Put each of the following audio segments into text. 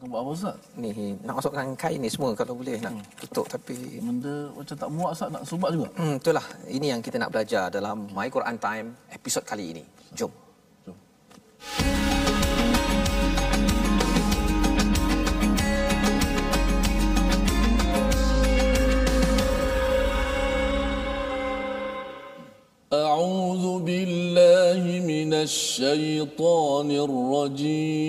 Buat apa Ustaz? Ni nak masukkan kain ni semua kalau boleh nak Hmm. tutup tapi Benda macam tak muat Ustaz nak sumbat juga. Hmm, itulah. Ini yang kita nak belajar dalam My Quran Time episod kali ini. Jom. Jom. أعوذ بالله من الشيطان الرجيم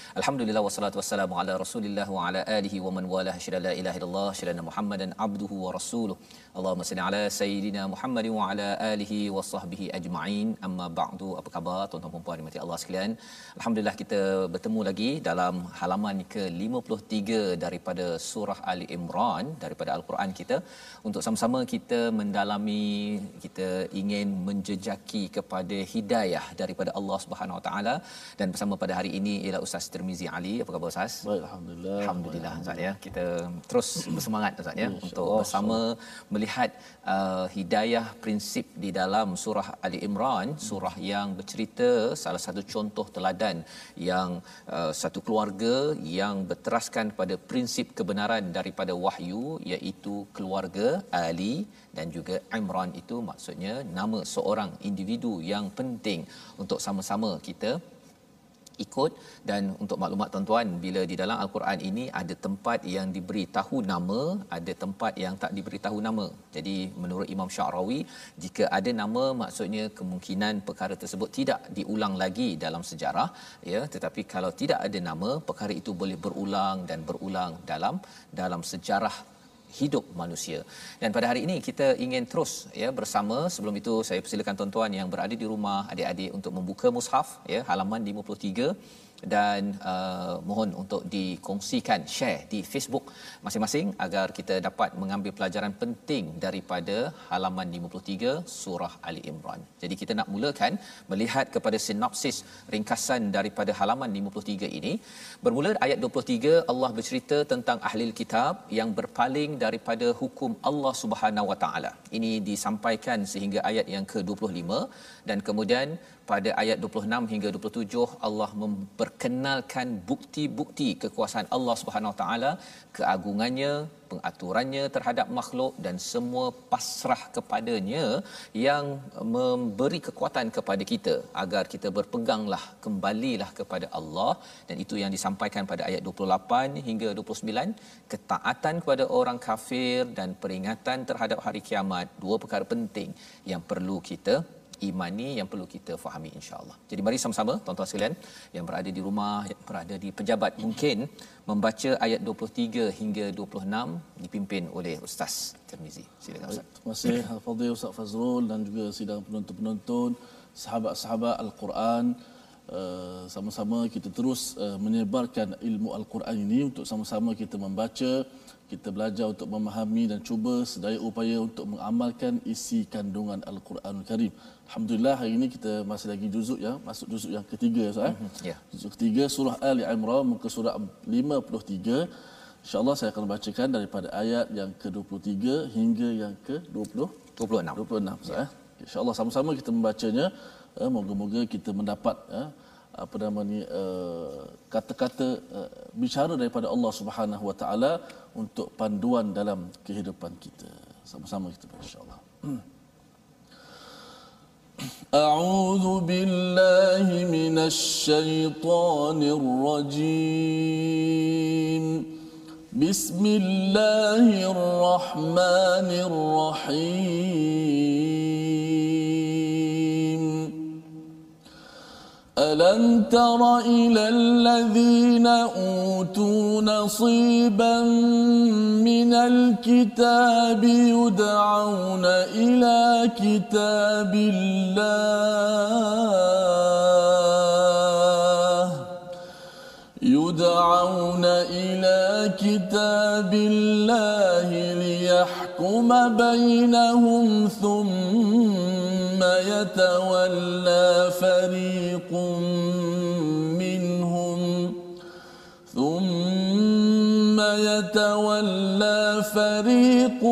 Alhamdulillah wassalatu wassalamu ala Rasulillah wa ala alihi wa man walah. Syada la ilaha illallah, syada Muhammadan abduhu wa rasuluh. Allahumma salli ala sayidina Muhammad wa ala alihi wa sahbihi ajma'in. Amma ba'du. Apa khabar tuan-tuan dan puan dimati Allah sekalian? Alhamdulillah kita bertemu lagi dalam halaman ke-53 daripada surah Ali Imran daripada al-Quran kita untuk sama-sama kita mendalami kita ingin menjejaki kepada hidayah daripada Allah Subhanahu Wa Taala dan bersama pada hari ini ialah Ustaz Tirmizi Ali. Apa khabar Ustaz? Baik, Alhamdulillah. Alhamdulillah Ustaz ya. Kita terus bersemangat Ustaz ya untuk bersama melihat uh, hidayah prinsip di dalam surah Ali Imran, surah yang bercerita salah satu contoh teladan yang uh, satu keluarga yang berteraskan pada prinsip kebenaran daripada wahyu iaitu keluarga Ali dan juga Imran itu maksudnya nama seorang individu yang penting untuk sama-sama kita ikut. Dan untuk maklumat tuan-tuan bila di dalam al-Quran ini ada tempat yang diberi tahu nama ada tempat yang tak diberi tahu nama. Jadi menurut Imam Syarawi jika ada nama maksudnya kemungkinan perkara tersebut tidak diulang lagi dalam sejarah ya. Tetapi kalau tidak ada nama perkara itu boleh berulang dan berulang dalam dalam sejarah hidup manusia. Dan pada hari ini kita ingin terus ya bersama sebelum itu saya persilakan tuan-tuan yang berada di rumah adik-adik untuk membuka mushaf ya halaman 53 dan uh, mohon untuk dikongsikan share di Facebook masing-masing agar kita dapat mengambil pelajaran penting daripada halaman 53 surah Ali Imran. Jadi kita nak mulakan melihat kepada sinopsis ringkasan daripada halaman 53 ini. Bermula ayat 23 Allah bercerita tentang ahli kitab yang berpaling daripada hukum Allah Subhanahu Wa Taala. Ini disampaikan sehingga ayat yang ke-25 dan kemudian pada ayat 26 hingga 27 Allah memperkenalkan bukti-bukti kekuasaan Allah Subhanahu Taala, keagungannya, pengaturannya terhadap makhluk dan semua pasrah kepadanya yang memberi kekuatan kepada kita agar kita berpeganglah kembalilah kepada Allah. Dan itu yang disampaikan pada ayat 28 hingga 29 ketaatan kepada orang kafir dan peringatan terhadap hari kiamat dua perkara penting yang perlu kita imani yang perlu kita fahami insya-Allah. Jadi mari sama-sama tuan-tuan sekalian yang berada di rumah, yang berada di pejabat mungkin membaca ayat 23 hingga 26 dipimpin oleh Ustaz Tirmizi. Silakan Ustaz. Terima kasih Al-Fadhil Ustaz Fazrul dan juga sidang penonton-penonton, sahabat-sahabat Al-Quran. Uh, sama-sama kita terus uh, menyebarkan ilmu Al-Quran ini untuk sama-sama kita membaca, kita belajar untuk memahami dan cuba sedaya upaya untuk mengamalkan isi kandungan Al-Quranul Karim. Alhamdulillah hari ini kita masih lagi juzuk ya, masuk juzuk yang ketiga Ustaz. eh. Ya. Juzuk ketiga surah Ali Imran muka surat 53. InsyaAllah saya akan bacakan daripada ayat yang ke-23 hingga yang ke-20 26. 26 Ustaz. Ya. InsyaAllah sama-sama kita membacanya. Eh, moga-moga kita mendapat eh, apa nama ni uh, kata-kata uh, bicara daripada Allah Subhanahu Wa Taala untuk panduan dalam kehidupan kita. Sama-sama kita insya-Allah. أعوذ بالله من الشيطان الرجيم بسم الله الرحمن الرحيم ألم تر إلى الذين أوتوا نصيبا من الكتاب يدعون إلى كتاب الله يدعون إلى كتاب الله ليحكم بينهم ثم يتولى فريق منهم. ثم يتولى فريق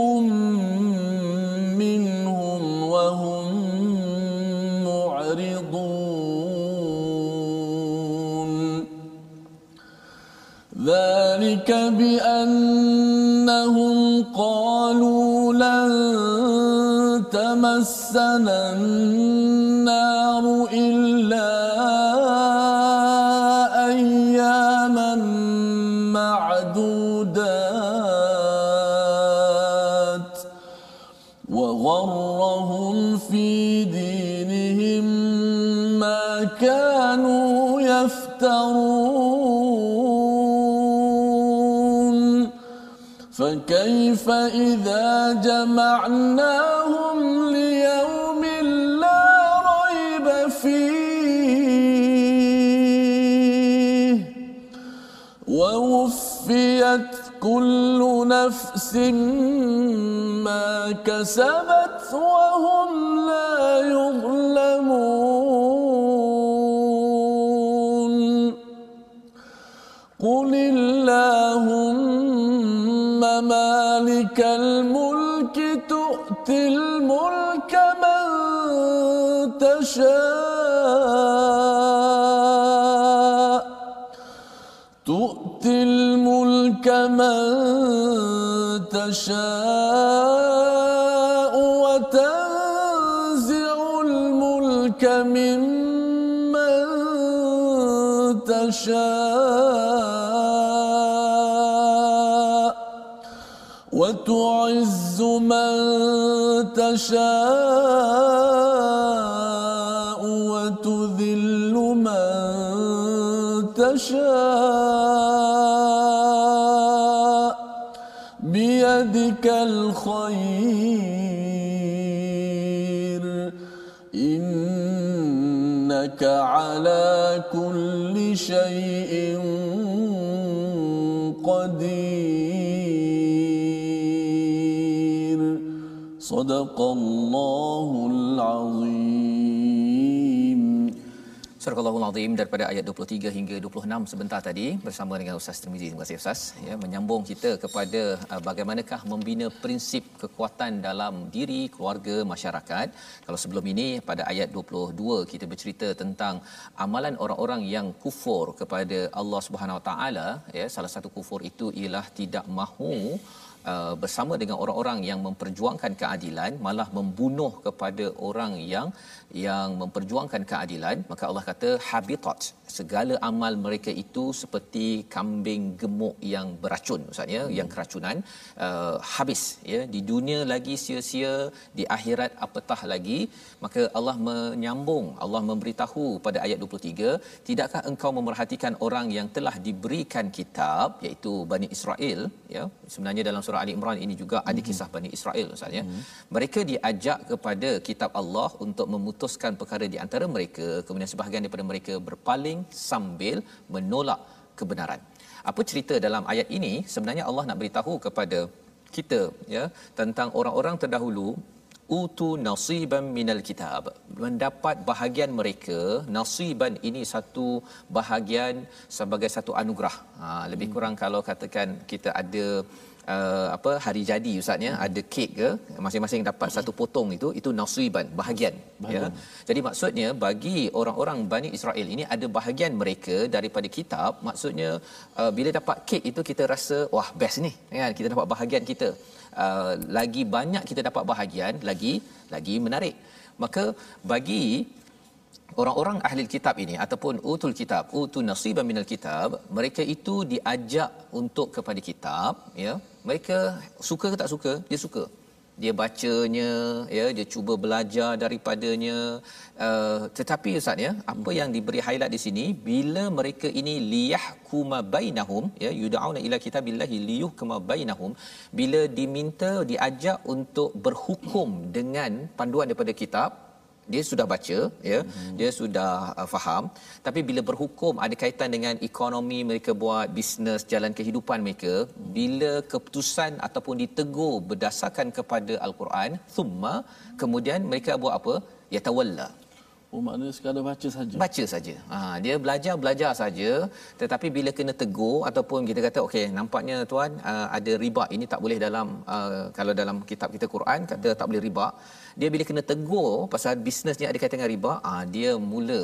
منهم وهم معرضون. ذلك بأنهم قالوا لن تمسنا النار إلا أياما معدودات وغرهم في دينهم ما كانوا يفترون فكيف إذا جمعناهم كل نفس ما كسبت وهم لا يظلمون. قل اللهم مالك الملك تؤتي الملك من تشاء تشاء وتنزع الملك ممن تشاء وتعز من تشاء وتذل من تشاء بيدك الخير. إنك على كل شيء قدير. صدق الله العظيم. Surah Al-Azim daripada ayat 23 hingga 26 sebentar tadi bersama dengan Ustaz Tirmizi. Terima kasih Ustaz ya menyambung kita kepada uh, bagaimanakah membina prinsip kekuatan dalam diri keluarga masyarakat. Kalau sebelum ini pada ayat 22 kita bercerita tentang amalan orang-orang yang kufur kepada Allah Subhanahu Wa Taala ya salah satu kufur itu ialah tidak mahu Uh, bersama dengan orang-orang yang memperjuangkan keadilan malah membunuh kepada orang yang yang memperjuangkan keadilan maka Allah kata habitat segala amal mereka itu seperti kambing gemuk yang beracun maksudnya hmm. yang keracunan uh, habis ya di dunia lagi sia-sia di akhirat apatah lagi maka Allah menyambung Allah memberitahu pada ayat 23 tidakkah engkau memerhatikan orang yang telah diberikan kitab iaitu Bani Israel ya sebenarnya dalam surah Ali Imran ini juga ada kisah Bani Israel maksudnya hmm. mereka diajak kepada kitab Allah untuk memutuskan perkara di antara mereka kemudian sebahagian daripada mereka berpaling sambil menolak kebenaran. Apa cerita dalam ayat ini? Sebenarnya Allah nak beritahu kepada kita ya tentang orang-orang terdahulu utu nasiban minal kitab. Mendapat bahagian mereka nasiban ini satu bahagian sebagai satu anugerah. Ha, lebih kurang kalau katakan kita ada uh, apa hari jadi ustaz ya. Hmm. ada kek ke? Masing-masing dapat satu potong itu itu nasiban bahagian, bahagian. ya jadi maksudnya bagi orang-orang Bani Israel ini ada bahagian mereka daripada kitab. Maksudnya uh, bila dapat kek itu kita rasa wah best ni. Kan kita dapat bahagian kita. Uh, lagi banyak kita dapat bahagian lagi lagi menarik. Maka bagi orang-orang ahli kitab ini ataupun utul kitab utul nasiban minal kitab mereka itu diajak untuk kepada kitab ya mereka suka ke tak suka? Dia suka. Dia bacanya ya dia cuba belajar daripadanya. Uh, tetapi ustaz ya apa yang diberi highlight di sini bila mereka ini liyahkuma bainahum ya yudauna ila kitabillahi liyuhkuma bainahum bila diminta diajak untuk berhukum dengan panduan daripada kitab dia sudah baca ya. Hmm. dia sudah uh, faham. Tapi bila berhukum ada kaitan dengan ekonomi mereka buat bisnes jalan kehidupan mereka bila keputusan ataupun ditegur berdasarkan kepada al-Quran thumma kemudian mereka buat apa? Ya tawalla Oh maknanya sekadar baca saja. Baca saja. Ha dia belajar belajar saja tetapi bila kena tegur ataupun kita kata okey nampaknya tuan uh, ada riba ini tak boleh dalam uh, kalau dalam kitab kita Quran kata tak boleh riba. Dia bila kena tegur pasal bisnesnya ada kaitan dengan riba, ha, dia mula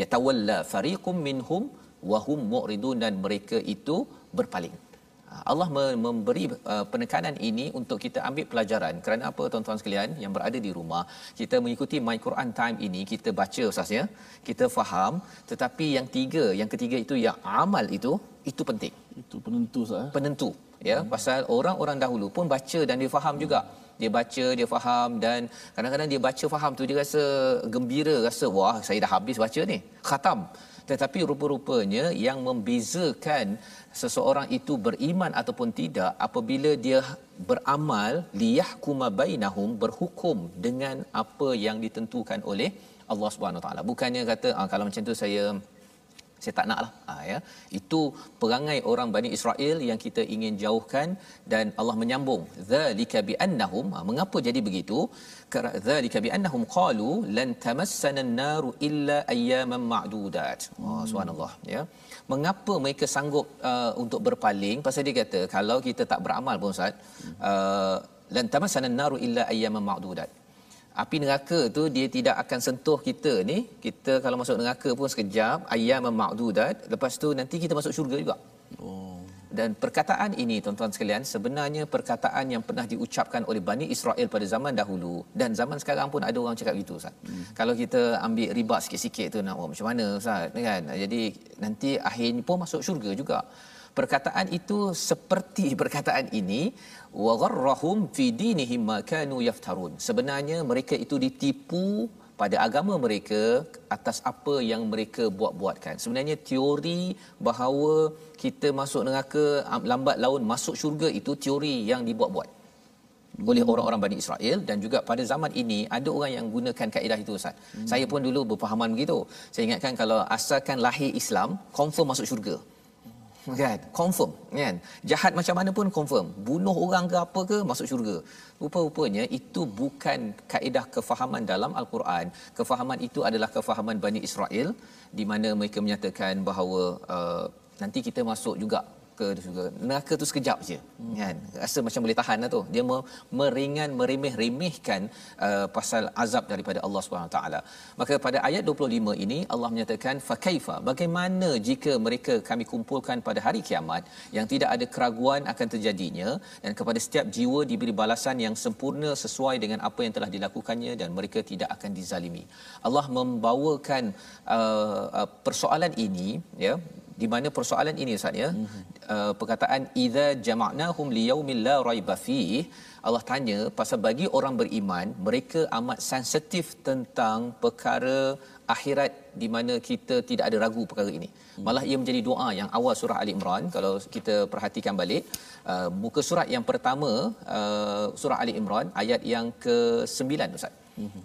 yatawalla fariqum minhum wa hum mu'ridun dan mereka itu berpaling. Allah memberi uh, penekanan ini untuk kita ambil pelajaran. Kerana apa tuan-tuan sekalian yang berada di rumah, kita mengikuti My Quran Time ini, kita baca ustaz ya. Kita faham, tetapi yang tiga, yang ketiga itu yang amal itu, itu penting. Itu penentu ustaz. Ya. Penentu ya, hmm. pasal orang-orang dahulu pun baca dan dia faham juga. Dia baca, dia faham dan kadang-kadang dia baca faham tu dia rasa gembira, rasa wah saya dah habis baca ni. Khatam tetapi rupa-rupanya yang membezakan seseorang itu beriman ataupun tidak apabila dia beramal liyahkuma bainahum berhukum dengan apa yang ditentukan oleh Allah Subhanahu Taala. Bukannya kata ah, kalau macam tu saya saya tak naklah. Ha, ya. Itu perangai orang Bani Israel yang kita ingin jauhkan dan Allah menyambung zalika bi annahum ha, mengapa jadi begitu? Zalika bi annahum qalu lan tamassana an-nar illa ayyaman ma'dudat. Oh subhanallah ya mengapa mereka sanggup uh, untuk berpaling? Pasal dia kata kalau kita tak beramal pun ustaz uh, lan tamassana an-nar illa ayyaman ma'dudat. Api neraka tu dia tidak akan sentuh kita ni. Kita kalau masuk neraka pun sekejap ayam ma'dudat. Lepas tu nanti kita masuk syurga juga. Oh dan perkataan ini tuan-tuan sekalian sebenarnya perkataan yang pernah diucapkan oleh Bani Israel pada zaman dahulu dan zaman sekarang pun ada orang cakap gitu ustaz. Hmm. Kalau kita ambil riba sikit-sikit tu nak oh, macam mana ustaz kan. Jadi nanti akhirnya pun masuk syurga juga. Perkataan itu seperti perkataan ini wa gharrahum fi dinihim ma kanu yaftarun sebenarnya mereka itu ditipu pada agama mereka atas apa yang mereka buat-buatkan sebenarnya teori bahawa kita masuk neraka lambat laun masuk syurga itu teori yang dibuat-buat oleh orang-orang Bani Israel dan juga pada zaman ini ada orang yang gunakan kaedah itu Ustaz. Hmm. Saya pun dulu berpahaman begitu. Saya ingatkan kalau asalkan lahir Islam, confirm masuk syurga kan? Confirm kan? Jahat macam mana pun confirm. Bunuh orang ke apa ke masuk syurga. Rupa-rupanya itu bukan kaedah kefahaman dalam al-Quran. Kefahaman itu adalah kefahaman Bani Israel di mana mereka menyatakan bahawa uh, nanti kita masuk juga neraka tu juga. Neraka tu sekejap je. Hmm. Kan? Rasa macam boleh tahan lah tu. Dia meringan, meremeh-remehkan uh, pasal azab daripada Allah SWT. Maka pada ayat 25 ini Allah menyatakan fakaifa bagaimana jika mereka kami kumpulkan pada hari kiamat yang tidak ada keraguan akan terjadinya dan kepada setiap jiwa diberi balasan yang sempurna sesuai dengan apa yang telah dilakukannya dan mereka tidak akan dizalimi. Allah membawakan uh, uh, persoalan ini ya di mana persoalan ini Ustaz ya mm-hmm. uh, perkataan idza jama'nahum liyaumil la raiba fihi Allah tanya pasal bagi orang beriman mereka amat sensitif tentang perkara akhirat di mana kita tidak ada ragu perkara ini mm. malah ia menjadi doa yang awal surah Ali Imran kalau kita perhatikan balik uh, muka surat yang pertama uh, surah Ali Imran ayat yang ke-9 Ustaz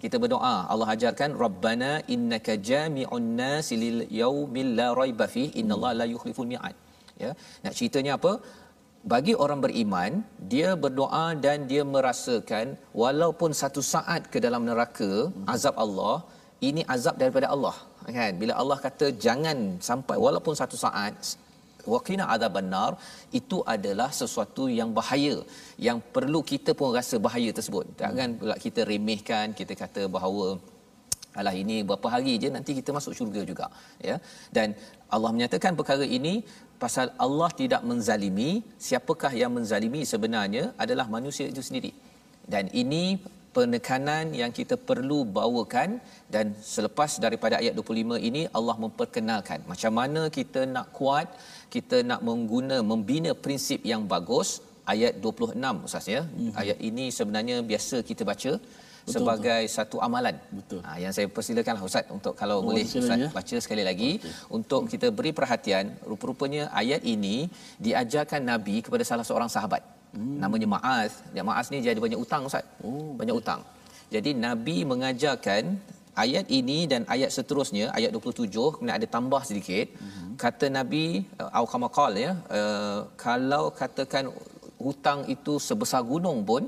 kita berdoa. Allah ajarkan rabbana innaka jami'un nas lil yaumil la raiba fi innallaha la yukhliful mi'ad. Ya. Nak ceritanya apa? Bagi orang beriman dia berdoa dan dia merasakan walaupun satu saat ke dalam neraka azab Allah ini azab daripada Allah. Kan? Bila Allah kata jangan sampai walaupun satu saat waqina adzabannar itu adalah sesuatu yang bahaya yang perlu kita pun rasa bahaya tersebut. Jangan pula kita remehkan kita kata bahawa alah ini berapa hari je nanti kita masuk syurga juga ya. Dan Allah menyatakan perkara ini pasal Allah tidak menzalimi. Siapakah yang menzalimi? Sebenarnya adalah manusia itu sendiri. Dan ini penekanan yang kita perlu bawakan dan selepas daripada ayat 25 ini Allah memperkenalkan macam mana kita nak kuat kita nak mengguna membina prinsip yang bagus ayat 26 ustaz ya mm-hmm. ayat ini sebenarnya biasa kita baca betul, sebagai betul. satu amalan. Betul. Ha, yang saya persilakanlah ustaz untuk kalau oh, boleh ustaz ya? baca sekali lagi okay. untuk kita beri perhatian rupa-rupanya ayat ini diajarkan nabi kepada salah seorang sahabat. Hmm. Namanya Maaz. Ya Maaz ni dia ada banyak utang ustaz. Oh, banyak okay. utang. Jadi nabi mengajarkan ayat ini dan ayat seterusnya ayat 27 kemudian ada tambah sedikit hmm. kata nabi uh, au kama ya uh, kalau katakan hutang itu sebesar gunung pun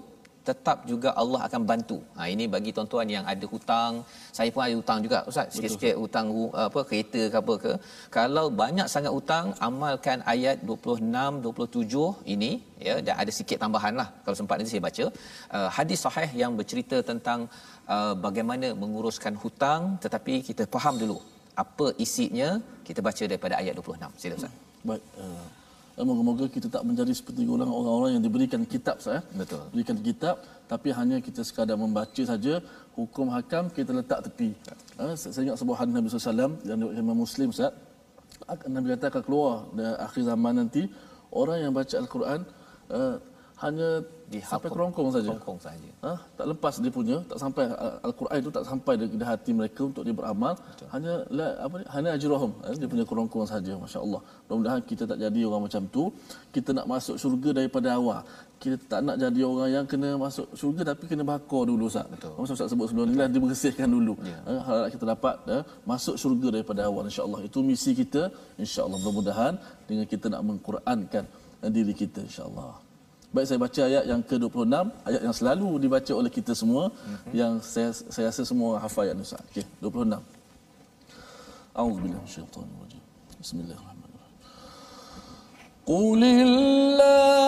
tetap juga Allah akan bantu. Ha ini bagi tuan-tuan yang ada hutang, saya pun ada hutang juga ustaz. Sikit-sikit hutang apa kereta ke apa ke. Kalau banyak sangat hutang, amalkan ayat 26 27 ini ya dan ada sikit tambahanlah kalau sempat nanti saya baca. Uh, hadis sahih yang bercerita tentang uh, bagaimana menguruskan hutang tetapi kita faham dulu apa isinya kita baca daripada ayat 26. Sila ustaz. Baik. Uh Moga-moga kita tak menjadi seperti orang-orang yang diberikan kitab saya. Betul. Berikan kitab tapi hanya kita sekadar membaca saja hukum hakam kita letak tepi. Ha, saya ingat sebuah hadis Nabi SAW yang Imam Muslim Ustaz. Nabi kata akan keluar di akhir zaman nanti orang yang baca Al-Quran uh, hanya di sampai kerongkong saja. Kerongkong saja. Ha? Tak lepas dia punya, tak sampai Al-Quran itu tak sampai di, hati mereka untuk dia beramal. Betul. Hanya la, apa ni? Hanya ajrahum. Ha? Dia punya kerongkong saja, masya-Allah. Mudah-mudahan kita tak jadi orang macam tu. Kita nak masuk syurga daripada awal. Kita tak nak jadi orang yang kena masuk syurga tapi kena bakar dulu Ustaz. Betul. Macam Ustaz sebut sebelum ni lah dibersihkan dulu. Ya. Ha? Harap kita dapat ha? masuk syurga daripada awal insya-Allah. Itu misi kita insya-Allah. Mudah-mudahan dengan kita nak mengqurankan diri kita insya-Allah. Baik saya baca ayat yang ke-26, ayat yang selalu dibaca oleh kita semua mm-hmm. yang saya saya rasa semua hafal ayat Ustaz. Okey, 26. A'udzubillahi minasyaitonir rajim. Bismillahirrahmanirrahim. Qul illahumma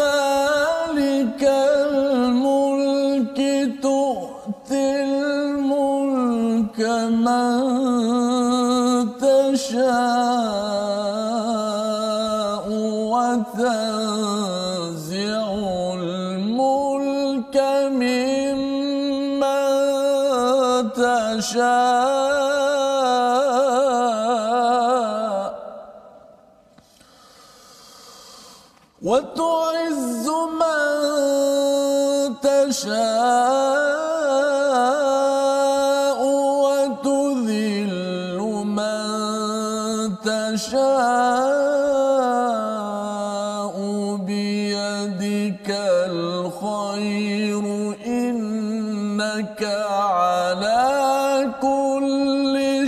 malikal mulki tu'til mulka man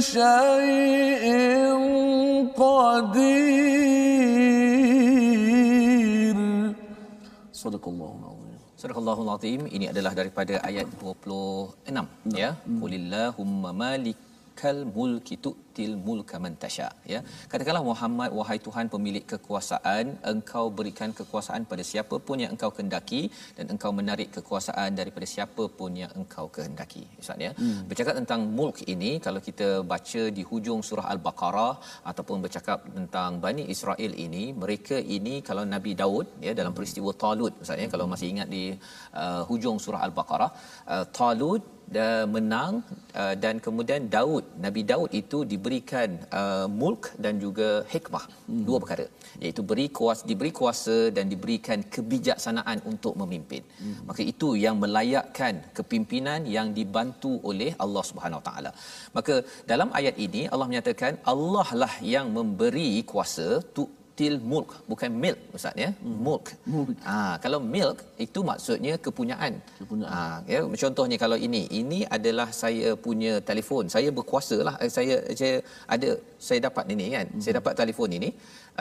شيء قدير صدق الله العظيم صدق الله العظيم ini adalah daripada ayat 26 ya qulillahumma malikal mulki tu'til mulka man tasha ya. Katakanlah Muhammad wahai Tuhan pemilik kekuasaan engkau berikan kekuasaan pada siapa pun yang engkau kehendaki dan engkau menarik kekuasaan daripada siapa pun yang engkau kehendaki. Ustaz ya. Hmm. bercakap tentang mulk ini kalau kita baca di hujung surah al-baqarah ataupun bercakap tentang Bani Israel ini mereka ini kalau Nabi Daud ya dalam peristiwa Talut ustaz ya kalau masih ingat di uh, hujung surah al-baqarah uh, Talut dan menang uh, dan kemudian Daud Nabi Daud itu diberikan uh, mulk dan juga hikmah hmm. dua perkara iaitu beri kuasa diberi kuasa dan diberikan kebijaksanaan untuk memimpin hmm. maka itu yang melayakkan kepimpinan yang dibantu oleh Allah Subhanahu taala maka dalam ayat ini Allah menyatakan Allah lah yang memberi kuasa tu til mulk bukan milk ustaz ya? Hmm. mulk. Ha kalau milk itu maksudnya kepunyaan. Kepunyaan. Ha ya contohnya kalau ini ini adalah saya punya telefon. Saya berkuasalah eh, saya saya ada saya dapat ini kan? Hmm. saya dapat telefon ini.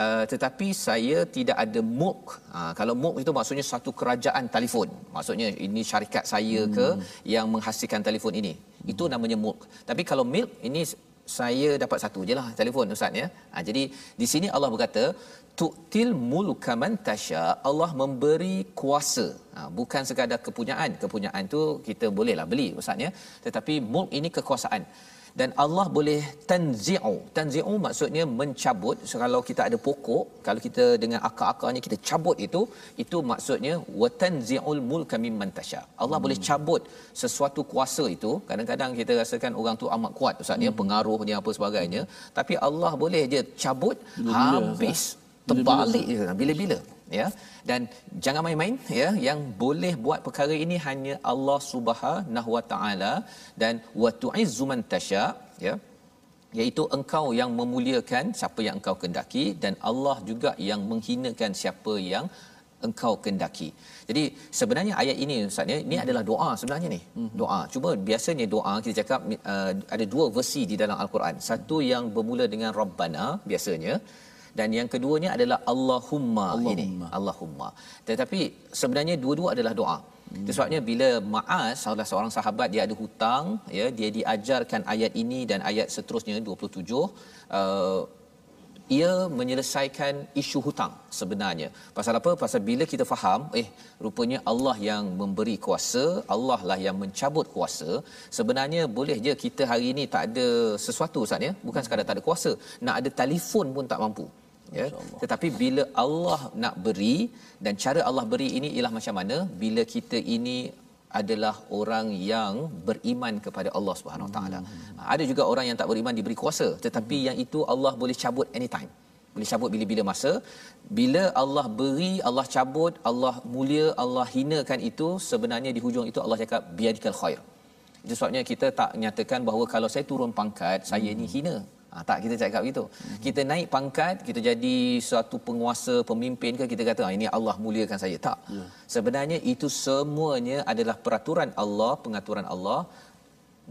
Uh, tetapi saya tidak ada mulk. Ha kalau mulk itu maksudnya satu kerajaan telefon. Maksudnya ini syarikat saya hmm. ke yang menghasilkan telefon ini. Itu namanya mulk. Tapi kalau milk ini saya dapat satu je lah telefon ustaz ya. Ha, jadi di sini Allah berkata tu'til mulka man tasha. Allah memberi kuasa. Ha, bukan sekadar kepunyaan. Kepunyaan tu kita bolehlah beli ustaz ya. Tetapi mulk ini kekuasaan dan Allah boleh tanzi'u. Tanzi'u maksudnya mencabut. So, kalau kita ada pokok kalau kita dengan akar-akarnya kita cabut itu itu maksudnya wa tanzi'ul mulka mimman tasha. Allah hmm. boleh cabut sesuatu kuasa itu. Kadang-kadang kita rasakan orang tu amat kuat. Ustaz ya hmm. pengaruhnya apa sebagainya. Tapi Allah boleh je cabut bila-bila, habis. Terbalik bila-bila, bila-bila ya dan jangan main-main ya yang boleh buat perkara ini hanya Allah Subhanahu Wa Taala dan wa tu'izzu man tasha ya iaitu engkau yang memuliakan siapa yang engkau kendaki dan Allah juga yang menghinakan siapa yang engkau kendaki. Jadi sebenarnya ayat ini ustaz ya ini adalah doa sebenarnya ni. Hmm. Doa. Cuma biasanya doa kita cakap uh, ada dua versi di dalam al-Quran. Satu yang bermula dengan rabbana biasanya dan yang keduanya adalah Allahumma, Allahumma. ini Allahumma tetapi sebenarnya dua-dua adalah doa hmm. sebabnya bila Ma'az salah seorang sahabat dia ada hutang ya dia diajarkan ayat ini dan ayat seterusnya 27 uh, ia menyelesaikan isu hutang sebenarnya. Pasal apa? Pasal bila kita faham, eh rupanya Allah yang memberi kuasa, Allah lah yang mencabut kuasa. Sebenarnya boleh je kita hari ini tak ada sesuatu Ustaz ya. Bukan sekadar tak ada kuasa, nak ada telefon pun tak mampu ya. Tetapi bila Allah nak beri dan cara Allah beri ini ialah macam mana? Bila kita ini adalah orang yang beriman kepada Allah Subhanahu taala. Hmm. ada juga orang yang tak beriman diberi kuasa. Tetapi hmm. yang itu Allah boleh cabut anytime. Boleh cabut bila-bila masa. Bila Allah beri Allah cabut Allah mulia Allah hinakan itu sebenarnya di hujung itu Allah cakap biadikal khair. Itu sebabnya kita tak nyatakan bahawa kalau saya turun pangkat saya ini hina Ha, tak kita cakap begitu. Mm-hmm. Kita naik pangkat, kita jadi suatu penguasa, pemimpin ke kita kata ah, ini Allah muliakan saya. Tak. Yeah. Sebenarnya itu semuanya adalah peraturan Allah, pengaturan Allah.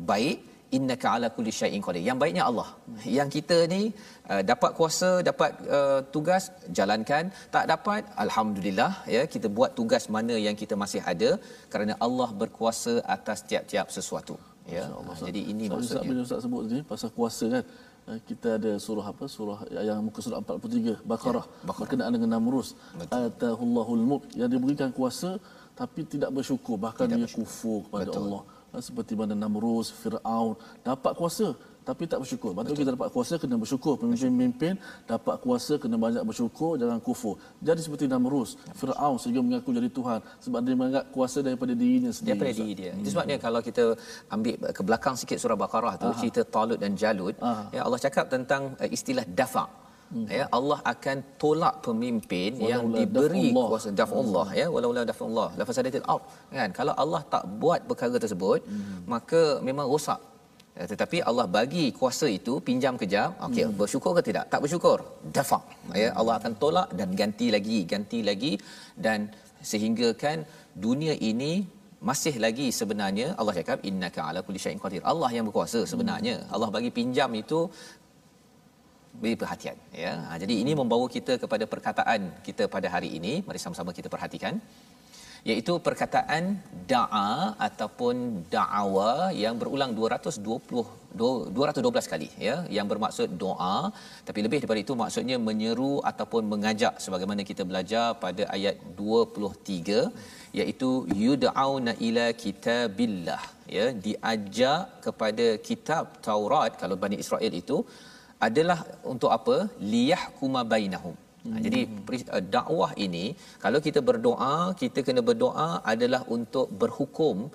Baik, innaka ala kulli syai'in qadir. Yang baiknya Allah. Mm-hmm. Yang kita ni uh, dapat kuasa, dapat uh, tugas, jalankan. Tak dapat, alhamdulillah ya, kita buat tugas mana yang kita masih ada kerana Allah berkuasa atas tiap-tiap sesuatu. Ya. Allah, Jadi ini so, maksudnya. Ustaz, Ustaz sebut ni pasal kuasa kan. Eh, kita ada surah apa? Surah yang muka surah 43 Baqarah. Ya, berkenaan dengan Namrus. Atahullahul mulk yang diberikan kuasa tapi tidak bersyukur. Bahkan tidak dia bersyukur. kufur kepada Betul. Allah. Eh, seperti mana Namrus Firaun dapat kuasa tapi tak bersyukur. Betul. kita dapat kuasa kena bersyukur. Pemimpin-pemimpin dapat kuasa kena banyak bersyukur jangan kufur. Jadi seperti Namrus, Firaun sehingga mengaku jadi tuhan sebab dia menganggap kuasa daripada dirinya sendiri. Daripada diri dia. Hmm. Itu sebabnya kalau kita ambil ke belakang sikit surah Baqarah tu Aha. cerita Talut dan Jalut, Aha. ya Allah cakap tentang uh, istilah dafa' Hmm. ya Allah akan tolak pemimpin walau yang diberi kuasa daf Allah ya walau la daf Allah la fasadatil ard kan kalau Allah tak buat perkara tersebut hmm. maka memang rosak Ya, tetapi Allah bagi kuasa itu pinjam kejap okey hmm. bersyukur ke tidak? Tak bersyukur. Dafa ya Allah akan tolak dan ganti lagi ganti lagi. Dan sehingga kan dunia ini masih lagi sebenarnya Allah cakap innaka ala kulli syai'in qadir. Allah yang berkuasa sebenarnya. Hmm. Allah bagi pinjam itu beri perhatian ya. Ha, jadi ini membawa kita kepada perkataan kita pada hari ini. Mari sama-sama kita perhatikan iaitu perkataan da'a ataupun da'awa yang berulang 220 212 kali ya yang bermaksud doa. Tapi lebih daripada itu maksudnya menyeru ataupun mengajak sebagaimana kita belajar pada ayat 23 iaitu yud'auna ila kitabillah ya diajak kepada kitab Taurat kalau Bani Israel itu adalah untuk apa? Liyahkuma bainahum Hmm. Jadi uh, dakwah ini kalau kita berdoa, kita kena berdoa adalah untuk berhukum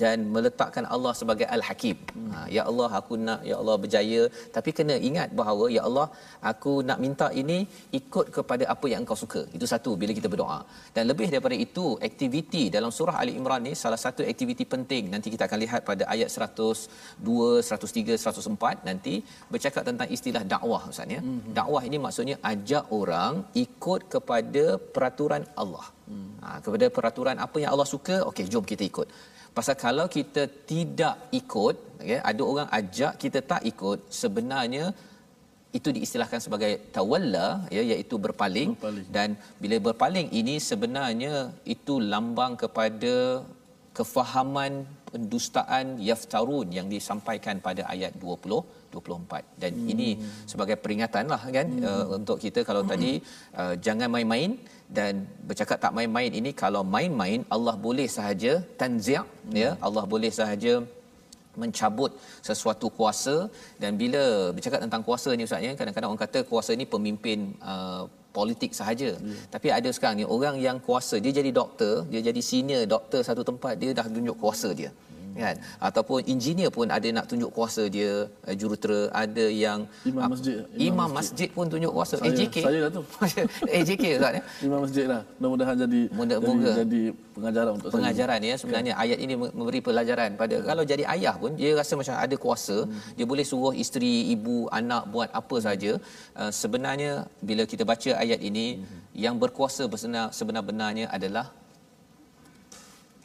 dan meletakkan Allah sebagai Al-Hakim. Hmm. Ha, ya Allah aku nak ya Allah berjaya tapi kena ingat bahawa ya Allah aku nak minta ini ikut kepada apa yang engkau suka. Itu satu bila kita berdoa. Dan lebih daripada itu aktiviti dalam surah Ali Imran ni salah satu aktiviti penting nanti kita akan lihat pada ayat 102, 103, 104 nanti bercakap tentang istilah dakwah Ustaz ya. Hmm. Dakwah ini maksudnya ajak orang ikut kepada peraturan Allah. Hmm. Ha, kepada peraturan apa yang Allah suka, okey jom kita ikut. Pasal kalau kita tidak ikut, okay, ada orang ajak kita tak ikut, sebenarnya itu diistilahkan sebagai tawalla ya iaitu berpaling. berpaling dan bila berpaling ini sebenarnya itu lambang kepada kefahaman pendustaan yaftarun yang disampaikan pada ayat 20 24 dan hmm. ini sebagai peringatan lah kan hmm. uh, untuk kita kalau hmm. tadi uh, jangan main-main dan bercakap tak main-main ini kalau main-main Allah boleh sahaja tanzi' hmm. ya Allah boleh sahaja mencabut sesuatu kuasa dan bila bercakap tentang kuasa ni ustaz ya kadang-kadang orang kata kuasa ni pemimpin uh, politik sahaja. Yeah. Tapi ada sekarang ni orang yang kuasa dia jadi doktor, dia jadi senior doktor satu tempat dia dah tunjuk kuasa dia kan ataupun engineer pun ada nak tunjuk kuasa dia uh, jurutera ada yang imam masjid imam, imam masjid. masjid pun tunjuk kuasa saya, AJK saya lah tu AJK ustaz ya imam masjid lah mudah-mudahan jadi Mudah-mudahan jadi, jadi pengajaran untuk pengajaran saya. ya sebenarnya ya. ayat ini memberi pelajaran pada ya. kalau jadi ayah pun dia rasa macam ada kuasa hmm. dia boleh suruh isteri ibu anak buat apa saja uh, sebenarnya bila kita baca ayat ini hmm. yang berkuasa sebenar-benarnya adalah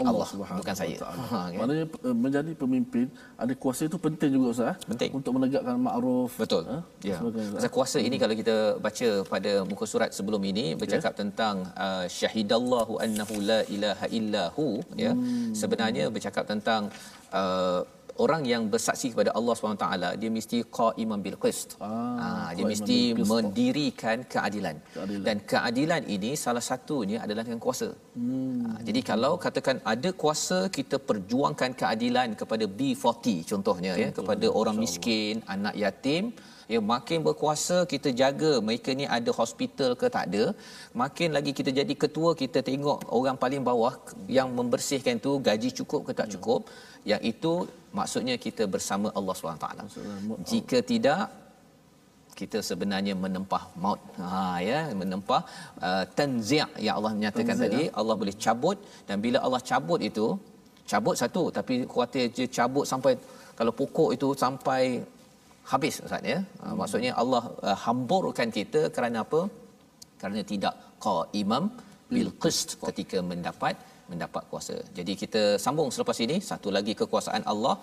Allah, Allah bukan saya. Ha, kan? Maknanya eh, menjadi pemimpin ada kuasa itu penting juga Ustaz. Eh? Penting. Untuk menegakkan makruf. Betul. Ha? Ya. Sebab kuasa ini kalau kita baca pada muka surat sebelum ini bercakap yeah. tentang uh, syahidallahu annahu la ilaha illahu ya. Hmm. Sebenarnya bercakap tentang uh, orang yang bersaksi kepada Allah SWT dia mesti qaiman bil qist. Ah, ha, dia mesti mendirikan keadilan. keadilan. Dan keadilan ini salah satunya adalah dengan kuasa. Hmm. Ha, jadi kalau katakan ada kuasa kita perjuangkan keadilan kepada B40 contohnya Contoh, ya kepada orang miskin, anak yatim ya makin berkuasa kita jaga mereka ni ada hospital ke tak ada makin lagi kita jadi ketua kita tengok orang paling bawah yang membersihkan tu gaji cukup ke tak ya. Yang itu maksudnya kita bersama Allah SWT. Jika tidak kita sebenarnya menempah maut. Ha ya menempah uh, tanzi' yang Allah menyatakan tanzi' tadi. Allah boleh cabut. Dan bila Allah cabut itu cabut satu tapi kuatir je cabut sampai kalau pokok itu sampai habis ustaz ya. Hmm. maksudnya Allah uh, hamburkan kita kerana apa? Kerana tidak qaimam bil qist. ketika mendapat mendapat kuasa. Jadi kita sambung selepas ini satu lagi kekuasaan Allah.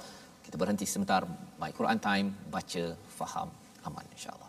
Kita berhenti sebentar My Quran Time baca faham aman insya-Allah.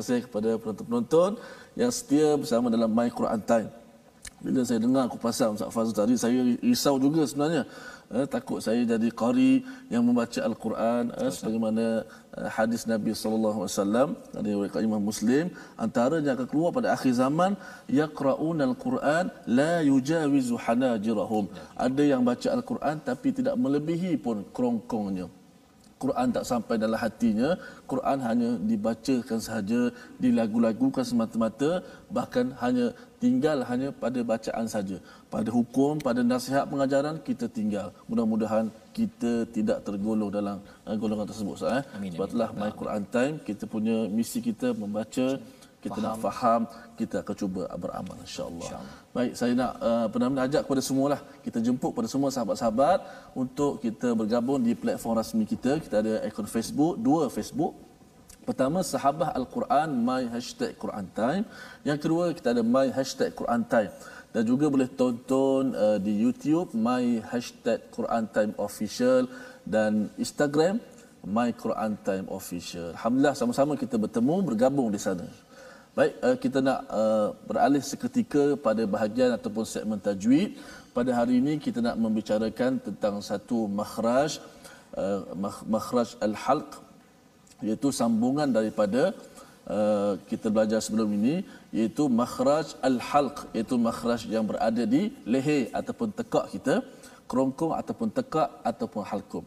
Kasih kepada penonton-penonton yang setia bersama dalam My Quran Time. Bila saya dengar aku pasal Ustaz Fazul tadi, saya risau juga sebenarnya. Eh, takut saya jadi qari yang membaca Al-Quran eh, sebagaimana eh, hadis Nabi sallallahu alaihi wasallam dari riwayat Imam Muslim antara yang akan keluar pada akhir zaman yaqraun al-Quran la yujawizu hanajirahum ada yang baca Al-Quran tapi tidak melebihi pun kerongkongnya Quran tak sampai dalam hatinya Quran hanya dibacakan sahaja dilagu-lagukan semata-mata bahkan hanya tinggal hanya pada bacaan saja. Pada hukum pada nasihat pengajaran kita tinggal. Mudah-mudahan kita tidak tergolong dalam uh, golongan tersebut eh. Sebab itulah my Quran time kita punya misi kita membaca kita faham. nak faham kita akan cuba beramal insyaallah. Insya baik saya nak uh, benar-benar ajak kepada semualah. Kita jemput pada semua sahabat-sahabat untuk kita bergabung di platform rasmi kita. Kita ada akaun Facebook dua Facebook. Pertama sahabah al-Quran my hashtag Quran time. Yang kedua kita ada my hashtag Quran time. Dan juga boleh tonton uh, di YouTube my hashtag Quran time official dan Instagram my Quran time official. Alhamdulillah sama-sama kita bertemu bergabung di sana Baik, uh, kita nak uh, beralih seketika pada bahagian ataupun segmen tajwid. Pada hari ini kita nak membicarakan tentang satu makhraj uh, makhraj al-halq iaitu sambungan daripada uh, kita belajar sebelum ini iaitu makhraj al-halq iaitu makhraj yang berada di leher ataupun tekak kita kerongkong ataupun tekak ataupun halkum.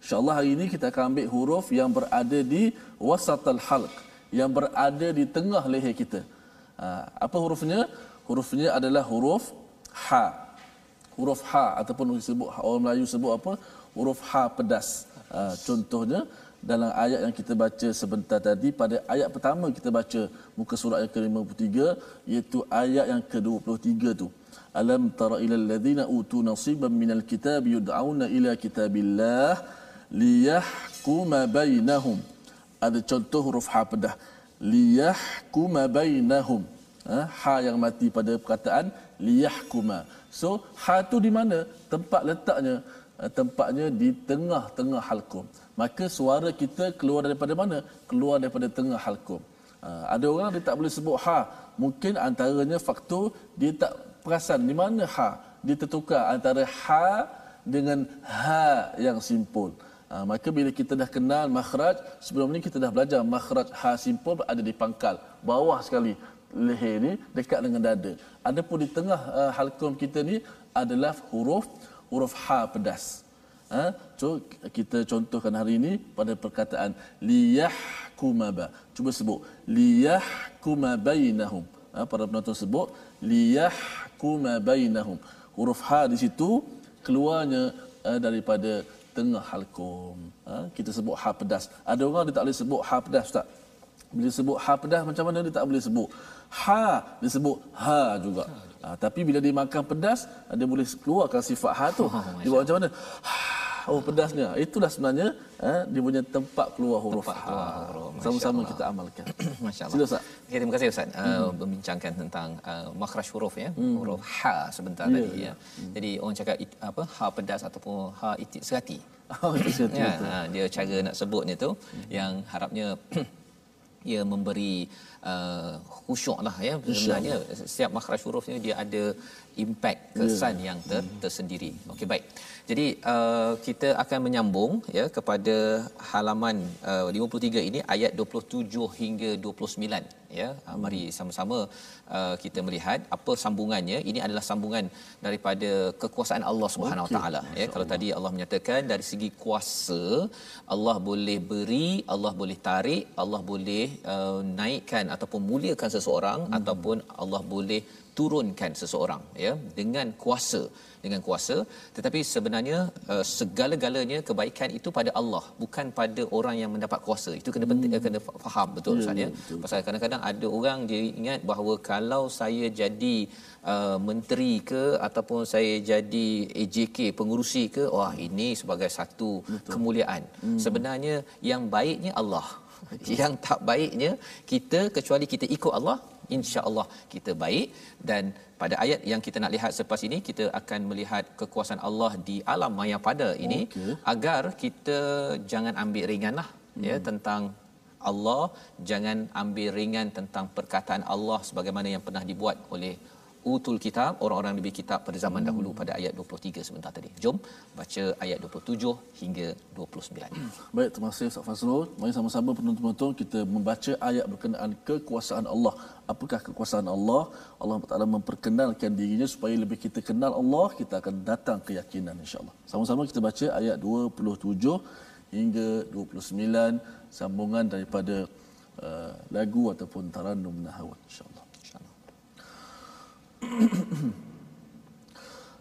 InsyaAllah hari ini kita akan ambil huruf yang berada di wasat al-halq yang berada di tengah leher kita. Uh, apa hurufnya? Hurufnya adalah huruf ha. Huruf ha ataupun disebut orang Melayu sebut apa? Huruf ha pedas. Contohnya dalam ayat yang kita baca sebentar tadi pada ayat pertama kita baca muka surat yang ke-53 iaitu ayat yang ke-23 tu alam tara ila alladhina utu nasiban minal kitab yud'auna ila kitabillah liyahkuma bainahum ada contoh huruf ha pedah liyahkuma bainahum ha, ha yang mati pada perkataan liyahkuma so ha tu di mana tempat letaknya Eh, tempatnya di tengah-tengah halkum. Maka suara kita keluar daripada mana? Keluar daripada tengah halkum. Uh, ada orang dia tak boleh sebut ha. Mungkin antaranya faktor dia tak perasan di mana ha. Dia tertukar antara ha dengan ha yang simpul. Uh, maka bila kita dah kenal makhraj, sebelum ni kita dah belajar makhraj ha simpul ada di pangkal, bawah sekali leher ni dekat dengan dada. Adapun di tengah uh, halkum kita ni adalah huruf huruf ha pedas. Ha? So, kita contohkan hari ini pada perkataan liyahkumaba. Cuba sebut liyahkuma bainahum. Ha? Para penonton sebut liyahkuma bainahum. Huruf ha di situ keluarnya uh, daripada tengah halkum. Ha? Kita sebut ha pedas. Ada orang dia tak boleh sebut ha pedas tak? Bila sebut ha pedas macam mana dia tak boleh sebut? Ha dia sebut ha juga. Ha, tapi bila dia makan pedas, dia boleh keluarkan sifat ha tu. Oh, dia buat macam mana? Oh pedasnya. Itulah sebenarnya eh, dia punya tempat keluar huruf tempat ha. Sama-sama kita amalkan. Masya-Allah. Sila Ustaz. Okay, terima kasih Ustaz uh, hmm. membincangkan tentang uh, makhraj huruf ya. Hmm. Huruf ha sebentar yeah. tadi ya. Hmm. Jadi orang cakap it, apa ha pedas ataupun ha itik serati. Oh, itu serati. Ya, ha, dia cara nak sebutnya tu hmm. yang harapnya ia memberi uh, khusyuk lah ya sebenarnya setiap makhraj huruf ni dia ada impact kesan yeah. yang ter, tersendiri okey baik jadi uh, kita akan menyambung ya kepada halaman uh, 53 ini ayat 27 hingga 29 ya. Uh, mari sama-sama uh, kita melihat apa sambungannya. Ini adalah sambungan daripada kekuasaan Allah Subhanahu Wa taala ya. Kalau tadi Allah menyatakan dari segi kuasa Allah boleh beri Allah boleh tarik Allah boleh uh, naikkan ataupun muliakan seseorang hmm. ataupun Allah boleh turunkan seseorang ya dengan kuasa dengan kuasa tetapi sebenarnya uh, segala-galanya kebaikan itu pada Allah bukan pada orang yang mendapat kuasa itu kena penting hmm. kena faham betul Ustaz ya, ya. ya pasal kadang-kadang ada orang dia ingat bahawa kalau saya jadi uh, menteri ke ataupun saya jadi AJK pengurusi ke wah ini sebagai satu betul. kemuliaan hmm. sebenarnya yang baiknya Allah yang tak baiknya kita kecuali kita ikut Allah insya-Allah kita baik dan pada ayat yang kita nak lihat selepas ini kita akan melihat kekuasaan Allah di alam maya pada ini okay. agar kita jangan ambil ringanlah ya, hmm. ya tentang Allah jangan ambil ringan tentang perkataan Allah sebagaimana yang pernah dibuat oleh utul kitab orang-orang diberi kitab pada zaman hmm. dahulu pada ayat 23 sebentar tadi. Jom baca ayat 27 hingga 29. Baik, terima kasih Ustaz Fazrul. Mari sama-sama penonton-penonton kita membaca ayat berkenaan kekuasaan Allah. Apakah kekuasaan Allah? Allah Taala memperkenalkan dirinya supaya lebih kita kenal Allah, kita akan datang keyakinan insya-Allah. Sama-sama kita baca ayat 27 hingga 29 sambungan daripada uh, lagu ataupun tarannum nahawat insya-Allah.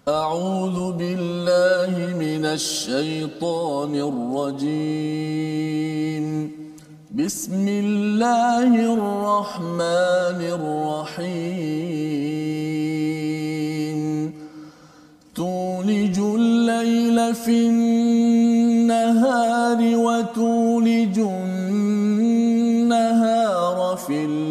أعوذ بالله من الشيطان الرجيم. بسم الله الرحمن الرحيم. تولج الليل في النهار وتولج النهار في الليل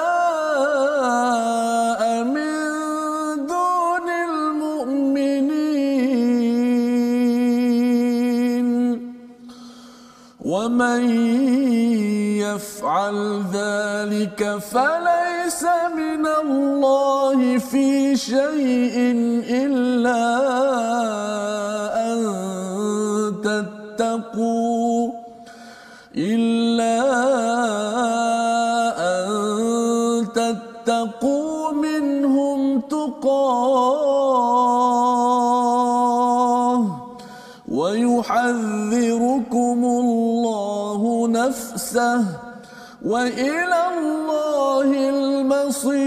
ومن يفعل ذلك فليس من الله في شيء إلا نفسه وإلى الله المصير.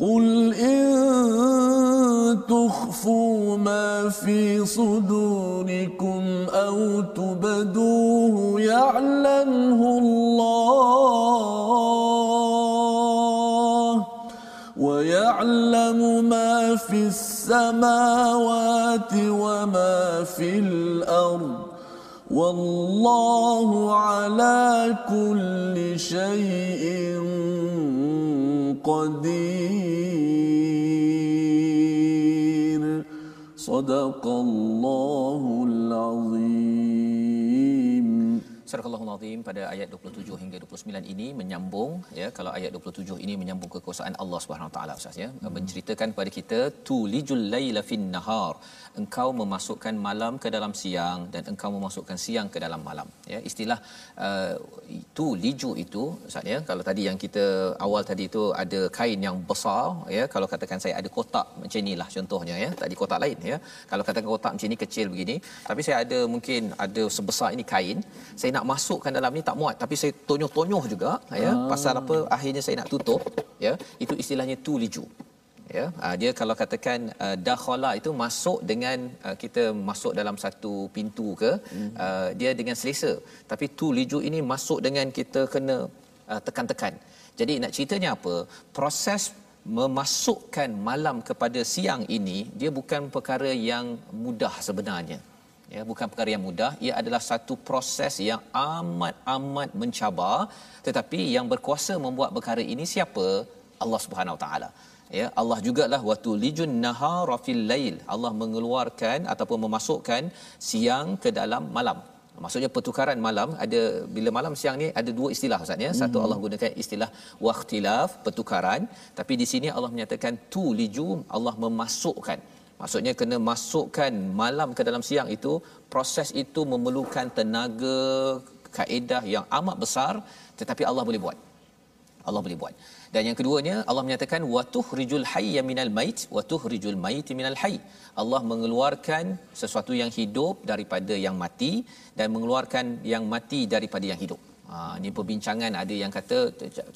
قل تخفوا ما في صدوركم أو تبدوه يعلمه الله ويعلم ما في السماوات وما في الأرض والله على كل شيء قدير. صدق الله العظيم. Surah Al-Azim pada ayat 27 hingga 29 ini menyambung ya kalau ayat 27 ini menyambung kekuasaan Allah Subhanahu Wa Taala Ustaz ya hmm. menceritakan kepada kita tulijul laila fin nahar engkau memasukkan malam ke dalam siang dan engkau memasukkan siang ke dalam malam. Ya istilah uh, tu liju itu Ustaz ya kalau tadi yang kita awal tadi itu ada kain yang besar ya kalau katakan saya ada kotak macam inilah contohnya ya tadi kotak lain ya. Kalau katakan kotak macam ini kecil begini tapi saya ada mungkin ada sebesar ini kain saya nak masukkan dalam ni tak muat tapi saya tonyoh-tonyoh juga ya ah. pasal apa akhirnya saya nak tutup ya. Itu istilahnya tuliju ya uh, dia kalau katakan uh, dakhala itu masuk dengan uh, kita masuk dalam satu pintu ke hmm. uh, dia dengan selesa. Tapi tuliju ini masuk dengan kita kena uh, tekan-tekan. Jadi nak ceritanya apa? Proses memasukkan malam kepada siang ini dia bukan perkara yang mudah sebenarnya. Ya bukan perkara yang mudah. Ia adalah satu proses yang amat amat mencabar. Tetapi yang berkuasa membuat perkara ini siapa? Allah Subhanahu Wa taala ya Allah jugalah waktu lijun nahara fil lail Allah mengeluarkan ataupun memasukkan siang ke dalam malam maksudnya pertukaran malam ada bila malam siang ni ada dua istilah ustaz ya satu hmm. Allah gunakan istilah waqtilaf pertukaran tapi di sini Allah menyatakan tu liju Allah memasukkan Maksudnya kena masukkan malam ke dalam siang itu proses itu memerlukan tenaga kaedah yang amat besar tetapi Allah boleh buat. Allah boleh buat. Dan yang keduanya Allah menyatakan watuhrijul hayya minal mait. Watuhrijul mait minal hayy. Allah mengeluarkan sesuatu yang hidup daripada yang mati dan mengeluarkan yang mati daripada yang hidup. Ha, ini perbincangan. Ada yang kata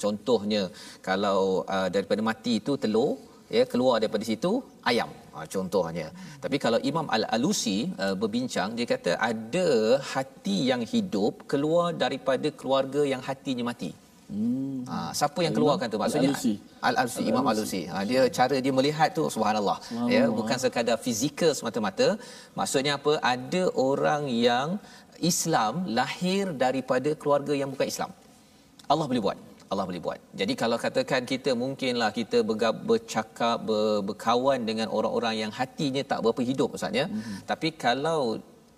contohnya kalau uh, daripada mati itu telur ya keluar daripada situ ayam. Ha, contohnya. Tapi kalau Imam Al-Alusi uh, berbincang dia kata ada hati yang hidup keluar daripada keluarga yang hatinya mati Hmm. Ha, siapa yang keluarkan tu maksudnya Al-Alusi. Al-Alusi Imam Al-Alusi. Ha, dia cara dia melihat tu subhanallah. Ya bukan sekadar fizikal semata-mata. Maksudnya apa? Ada orang yang Islam lahir daripada keluarga yang bukan Islam. Allah boleh buat. Allah boleh buat. Jadi kalau katakan kita mungkinlah kita bercakap ber, berkawan dengan orang-orang yang hatinya tak berapa hidup maksudnya. Mm-hmm. Tapi kalau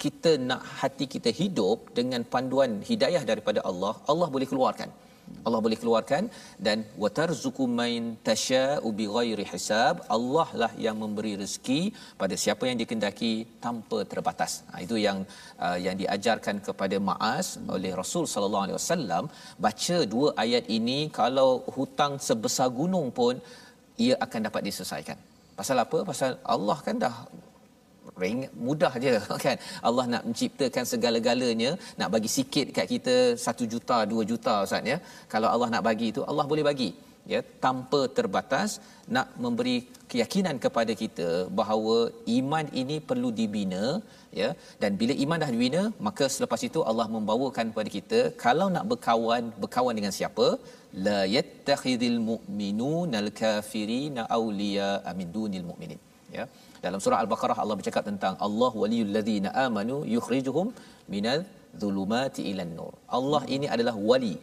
kita nak hati kita hidup dengan panduan hidayah daripada Allah, Allah boleh keluarkan. Allah boleh keluarkan. Dan watarzuqu main tasya'u bighairi hisab Allah lah yang memberi rezeki pada siapa yang dikendaki tanpa terbatas. Ha, itu yang uh, yang diajarkan kepada Maaz oleh Rasul sallallahu alaihi wasallam. Baca dua ayat ini kalau hutang sebesar gunung pun ia akan dapat diselesaikan. Pasal apa? Pasal Allah kan dah ring mudah je kan? Allah nak menciptakan segala-galanya nak bagi sikit kat kita satu juta dua juta ustaz ya. Kalau Allah nak bagi itu Allah boleh bagi ya. Tanpa terbatas nak memberi keyakinan kepada kita bahawa iman ini perlu dibina ya. Dan bila iman dah dibina maka selepas itu Allah membawakan kepada kita kalau nak berkawan berkawan dengan siapa? La yattakhidhul mu'minunal kafirina awliya'a min dunil mu'minin ya dalam surah al-baqarah Allah bercakap tentang Allah waliyul ladzina amanu yukhrijuhum minal dhulumati ilan nur. Allah ini adalah wali.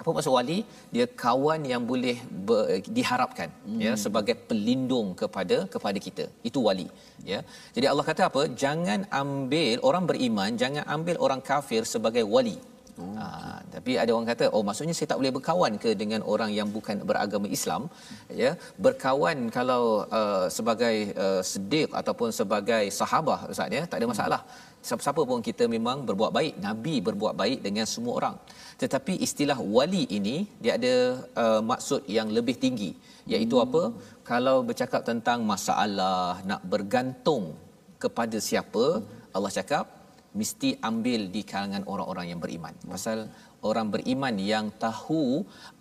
Apa maksud wali? Dia kawan yang boleh ber, diharapkan hmm. ya sebagai pelindung kepada kepada kita. Itu wali ya. Jadi Allah kata apa? Jangan ambil orang beriman jangan ambil orang kafir sebagai wali Oh, ha, tapi ada orang kata oh maksudnya saya tak boleh berkawan ke dengan orang yang bukan beragama Islam? Ya berkawan kalau uh, sebagai uh, siddiq ataupun sebagai sahabah ustaz ya tak ada masalah. Siapa-siapa pun kita memang berbuat baik nabi berbuat baik dengan semua orang. Tetapi istilah wali ini dia ada uh, maksud yang lebih tinggi. Iaitu hmm. apa kalau bercakap tentang masalah nak bergantung kepada siapa hmm. Allah cakap mesti ambil di kalangan orang-orang yang beriman. Pasal orang beriman yang tahu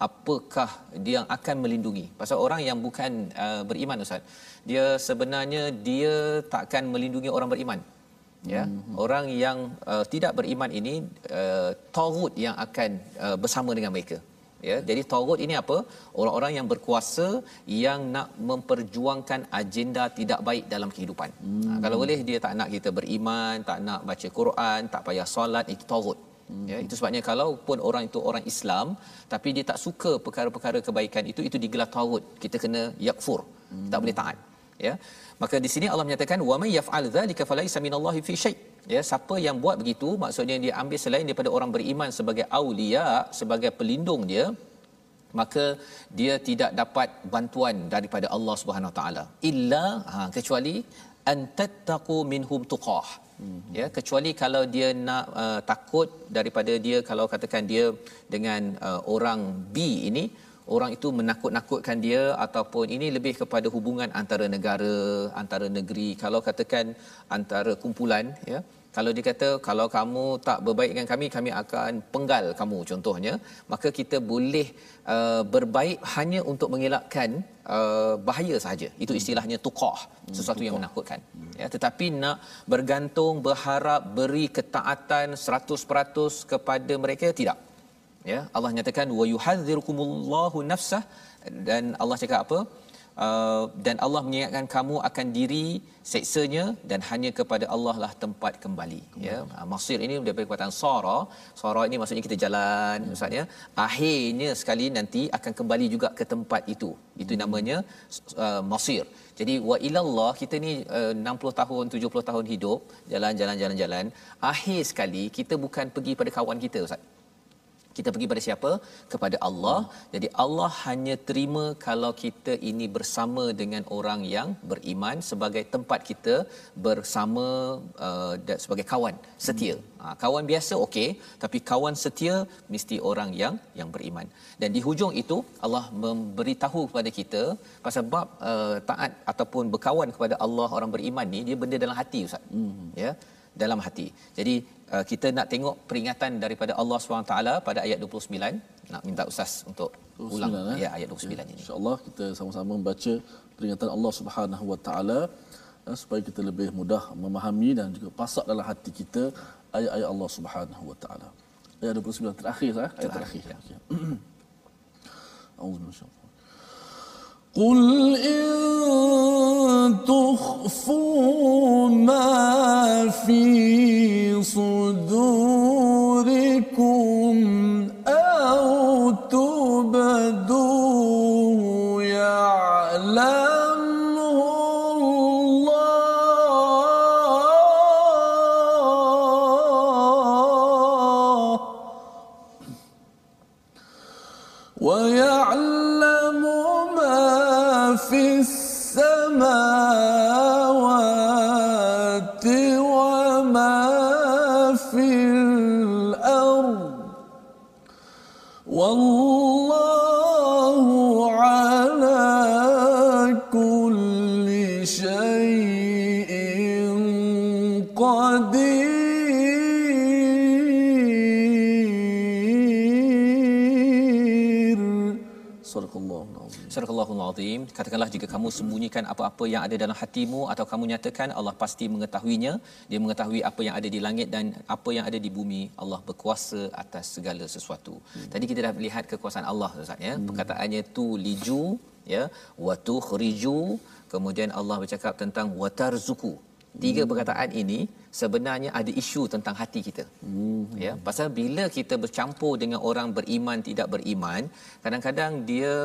apakah dia akan melindungi. Pasal orang yang bukan uh, beriman Ustaz, dia sebenarnya dia takkan melindungi orang beriman. Ya, hmm. orang yang uh, tidak beriman ini uh, tagut yang akan uh, bersama dengan mereka ya jadi taurat ini apa? Orang-orang yang berkuasa yang nak memperjuangkan agenda tidak baik dalam kehidupan. Hmm. ha, kalau boleh dia tak nak kita beriman tak nak baca Quran tak payah solat itu taurat. Hmm. ya itu sebabnya kalau pun orang itu orang Islam tapi dia tak suka perkara-perkara kebaikan itu itu digelar taurat. Kita kena yakfur. Hmm. tak boleh taat. Ya maka di sini Allah menyatakan wa may yaf'al dzalika falaisa minallahi fi syai' ya siapa yang buat begitu maksudnya dia ambil selain daripada orang beriman sebagai aulia sebagai pelindung dia maka dia tidak dapat bantuan daripada Allah Subhanahu Wa taala. Illa ha, kecuali antattaqu minhum tuqah. Ya kecuali kalau dia nak uh, takut daripada dia kalau katakan dia dengan uh, orang B ini orang itu menakut-nakutkan dia ataupun ini lebih kepada hubungan antara negara antara negeri. Kalau katakan antara kumpulan ya. Kalau dia kata kalau kamu tak berbaik dengan kami kami akan penggal kamu contohnya maka kita boleh uh, berbaik hanya untuk mengelakkan uh, bahaya sahaja. Itu hmm. istilahnya tuqah sesuatu hmm, yang menakutkan. Hmm. ya tetapi nak bergantung berharap beri ketaatan 100% kepada mereka tidak ya Allah nyatakan wa yuhadzirukumullahu nafsah. Dan Allah cakap apa? Uh, dan Allah mengingatkan kamu akan diri seksanya dan hanya kepada Allah lah tempat kembali. Ya uh, masir ini daripada perkataan sara. Sara ini maksudnya kita jalan hmm. maksudnya akhirnya sekali nanti akan kembali juga ke tempat itu. Itu hmm. namanya uh, masir. Jadi wa ilallah kita ni uh, 60 tahun 70 tahun hidup jalan-jalan jalan-jalan akhir sekali kita bukan pergi pada kawan kita ustaz kita pergi pada siapa kepada Allah jadi Allah hanya terima kalau kita ini bersama dengan orang yang beriman sebagai tempat kita bersama uh, sebagai kawan setia hmm. ha, kawan biasa okey tapi kawan setia mesti orang yang yang beriman dan di hujung itu Allah memberitahu kepada kita pasal bab uh, taat ataupun berkawan kepada Allah orang beriman ni dia benda dalam hati ustaz hmm. ya dalam hati. Jadi uh, kita nak tengok peringatan daripada Allah SWT pada ayat 29. Nak minta ustaz untuk ulang eh? ya ayat 29 ya, ini. Insya-Allah kita sama-sama membaca peringatan Allah Subhanahu Wa Taala uh, supaya kita lebih mudah memahami dan juga pasak dalam hati kita ayat-ayat Allah Subhanahu Wa Taala. Ayat 29 terakhir eh? ayat terakhir. Ya. Auzubillahi قل إن تخفوا ما في صدوركم azim. Katakanlah jika kamu sembunyikan apa-apa yang ada dalam hatimu atau kamu nyatakan Allah pasti mengetahuinya. Dia mengetahui apa yang ada di langit dan apa yang ada di bumi. Allah berkuasa atas segala sesuatu. Hmm. Tadi kita dah melihat kekuasaan Allah Ustaz ya. Hmm. Perkataannya tu liju ya wa tukhriju kemudian Allah bercakap tentang watarzuku tiga hmm. perkataan ini sebenarnya ada isu tentang hati kita hmm. ya pasal bila kita bercampur dengan orang beriman tidak beriman kadang-kadang dia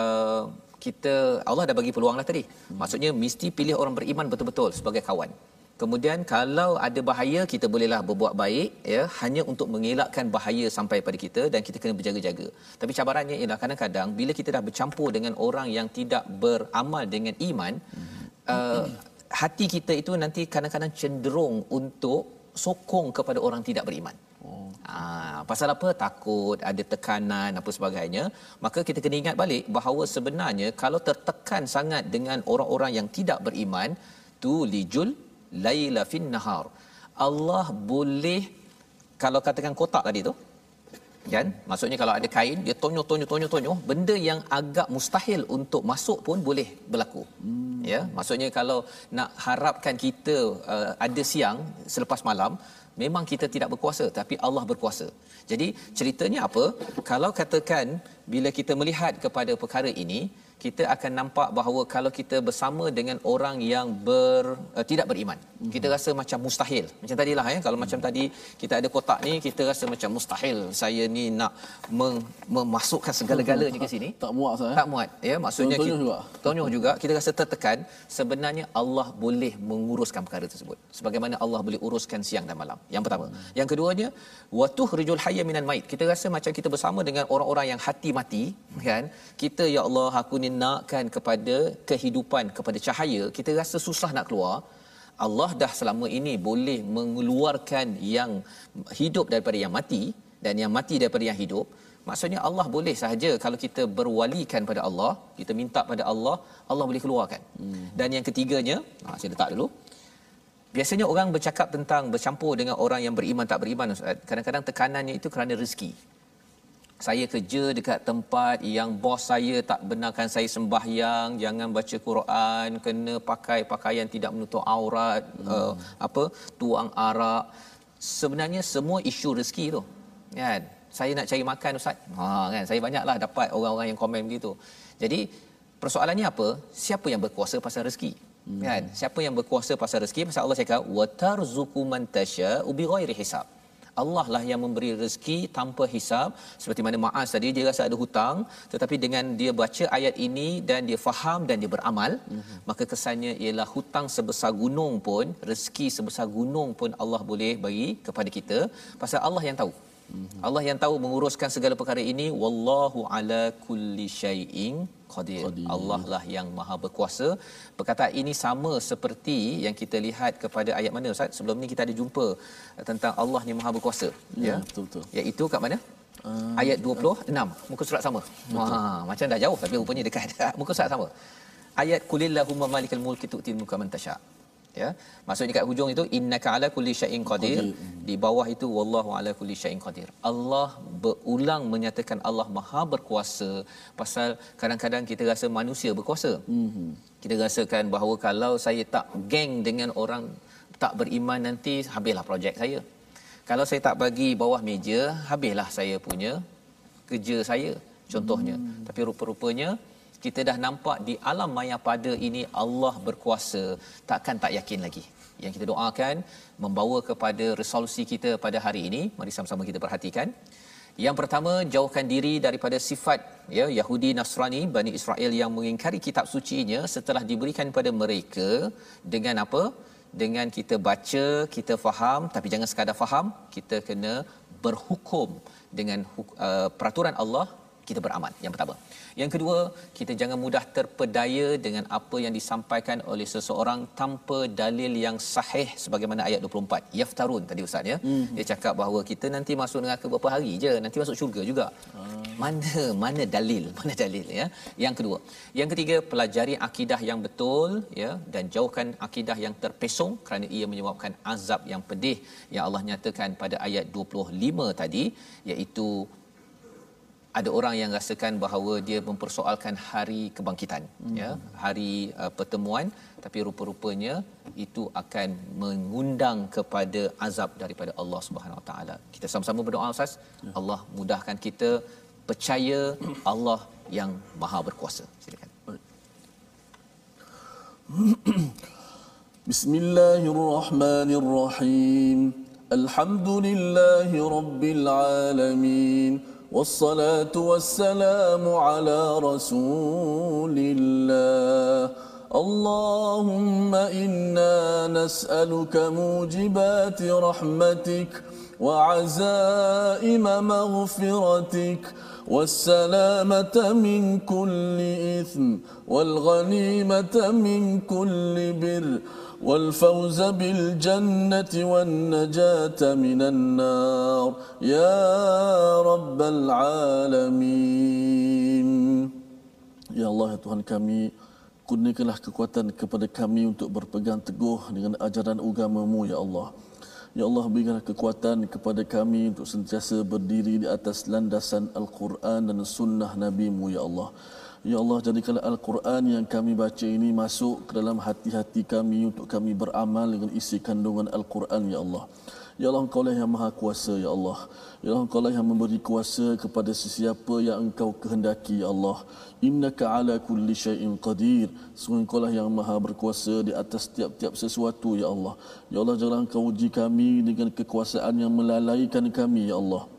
uh, kita Allah dah bagi peluang lah tadi hmm. maksudnya mesti pilih orang beriman betul-betul sebagai kawan Kemudian kalau ada bahaya kita bolehlah berbuat baik ya hanya untuk mengelakkan bahaya sampai pada kita dan kita kena berjaga-jaga. Tapi cabarannya ialah kadang-kadang bila kita dah bercampur dengan orang yang tidak beramal dengan iman hmm. uh, hati kita itu nanti kadang-kadang cenderung untuk sokong kepada orang tidak beriman. Oh. Ha, pasal apa? Takut, ada tekanan apa sebagainya. Maka kita kena ingat balik bahawa sebenarnya kalau tertekan sangat dengan orang-orang yang tidak beriman, tu lijul laila fin nahar. Allah boleh kalau katakan kotak tadi tu kan maksudnya kalau ada kain dia tonyo tonyo tonyo tonyo benda yang agak mustahil untuk masuk pun boleh berlaku hmm. ya maksudnya kalau nak harapkan kita uh, ada siang selepas malam memang kita tidak berkuasa tapi Allah berkuasa. Jadi ceritanya apa? Kalau katakan bila kita melihat kepada perkara ini kita akan nampak bahawa kalau kita bersama dengan orang yang ber uh, tidak beriman mm-hmm. kita rasa macam mustahil macam tadilah ya kalau mm-hmm. macam tadi kita ada kotak ni kita rasa macam mustahil saya ni nak meng, memasukkan segala-galanya ke sini tak muat saya tak muat ya maksudnya tonyoh juga tonyoh juga kita rasa tertekan sebenarnya Allah boleh menguruskan perkara tersebut sebagaimana Allah boleh uruskan siang dan malam yang pertama mm-hmm. yang keduanya watuh rijul hayya minan mait kita rasa macam kita bersama dengan orang-orang yang hati mati kan kita ya Allah aku ni nakkan kepada kehidupan kepada cahaya. Kita rasa susah nak keluar. Allah dah selama ini boleh mengeluarkan yang hidup daripada yang mati dan yang mati daripada yang hidup. Maksudnya Allah boleh sahaja kalau kita berwalikan pada Allah kita minta pada Allah Allah boleh keluarkan. Hmm. dan yang ketiganya ha, saya letak dulu. Biasanya orang bercakap tentang bercampur dengan orang yang beriman tak beriman kadang-kadang tekanannya itu kerana rezeki saya kerja dekat tempat yang bos saya tak benarkan saya sembahyang jangan baca Quran kena pakai pakaian tidak menutup aurat hmm. uh, apa tuang arak. Sebenarnya semua isu rezeki tu kan? Saya nak cari makan ustaz. Ha kan? Saya banyaklah dapat orang-orang yang komen begitu. Jadi persoalannya apa? Siapa yang berkuasa pasal rezeki hmm. kan? Siapa yang berkuasa pasal rezeki? Pasal Allah cakap wa tarzuqu man tasya bi ghairi hisab Allah lah yang memberi rezeki tanpa hisap seperti mana Maaz tadi dia rasa ada hutang tetapi dengan dia baca ayat ini dan dia faham dan dia beramal mm-hmm. maka kesannya ialah hutang sebesar gunung pun rezeki sebesar gunung pun Allah boleh bagi kepada kita. Pasal Allah yang tahu mm-hmm. Allah yang tahu menguruskan segala perkara ini wallahu ala kulli syai'in qadir. qadir. Allah lah yang maha berkuasa. Perkataan ini sama seperti yang kita lihat kepada ayat mana Ustaz? Sebelum ni kita ada jumpa tentang Allah ni maha berkuasa. Ya, ya. betul betul. Iaitu kat mana? Uh, ayat 26. Muka surat sama. Ha, macam dah jauh tapi rupanya dekat. Muka surat sama. Ayat kulillahumma malikal mulki tu'til mulka man tasha' ya. Maksudnya kat hujung itu innaka ala kulli syai'in qadir. Di bawah itu wallahu ala kulli syai'in qadir. Allah berulang menyatakan Allah maha berkuasa. Pasal kadang-kadang kita rasa manusia berkuasa. Mm-hmm. kita rasakan bahawa kalau saya tak geng dengan orang tak beriman nanti habislah projek saya. Kalau saya tak bagi bawah meja habislah saya punya kerja saya contohnya. Mm. tapi rupa-rupanya kita dah nampak di alam maya pada ini Allah berkuasa. Takkan tak yakin lagi. Yang kita doakan membawa kepada resolusi kita pada hari ini. Mari sama-sama kita perhatikan. Yang pertama jauhkan diri daripada sifat ya Yahudi Nasrani Bani Israel yang mengingkari kitab sucinya setelah diberikan kepada mereka. Dengan apa? Dengan kita baca kita faham tapi jangan sekadar faham kita kena berhukum dengan uh, peraturan Allah kita beramal yang pertama. Yang kedua kita jangan mudah terpedaya dengan apa yang disampaikan oleh seseorang tanpa dalil yang sahih sebagaimana ayat 24 yaftarun tadi ustaz ya. Mm-hmm. dia cakap bahawa kita nanti masuk neraka beberapa hari je nanti masuk syurga juga. Mm. mana mana dalil mana dalil ya. Yang kedua. Yang ketiga pelajari akidah yang betul ya dan jauhkan akidah yang terpesong kerana ia menyebabkan azab yang pedih. Yang Allah nyatakan pada ayat 25 tadi iaitu ada orang yang rasakan bahawa dia mempersoalkan hari kebangkitan hmm. ya. Hari uh, pertemuan tapi rupa-rupanya itu akan mengundang kepada azab daripada Allah Subhanahu Wa Taala. Kita sama-sama berdoa ustaz. Ya. Allah mudahkan kita percaya Allah yang maha berkuasa. Silakan. Bismillahirrahmanirrahim. Alhamdulillahi Rabbil Alamin والصلاة والسلام على رسول الله. اللهم إنا نسألك موجبات رحمتك وعزائم مغفرتك والسلامة من كل إثم والغنيمة من كل بر والفوز بالجنة والنجاة من النار يا رب العالمين Ya Allah ya Tuhan kami kurniakanlah kekuatan kepada kami untuk berpegang teguh dengan ajaran agamamu ya Allah Ya Allah berikanlah kekuatan kepada kami untuk sentiasa berdiri di atas landasan Al-Quran dan Sunnah Nabi-Mu ya Allah Ya Allah jadikanlah Al-Quran yang kami baca ini masuk ke dalam hati-hati kami untuk kami beramal dengan isi kandungan Al-Quran Ya Allah. Ya Allah Engkau lah yang maha kuasa Ya Allah. Ya Allah Engkau lah yang memberi kuasa kepada sesiapa yang Engkau kehendaki Ya Allah. Innaka ala kulli syai'in qadir. Sungguh Engkau lah yang maha berkuasa di atas tiap-tiap sesuatu Ya Allah. Ya Allah janganlah Engkau uji kami dengan kekuasaan yang melalaikan kami Ya Allah.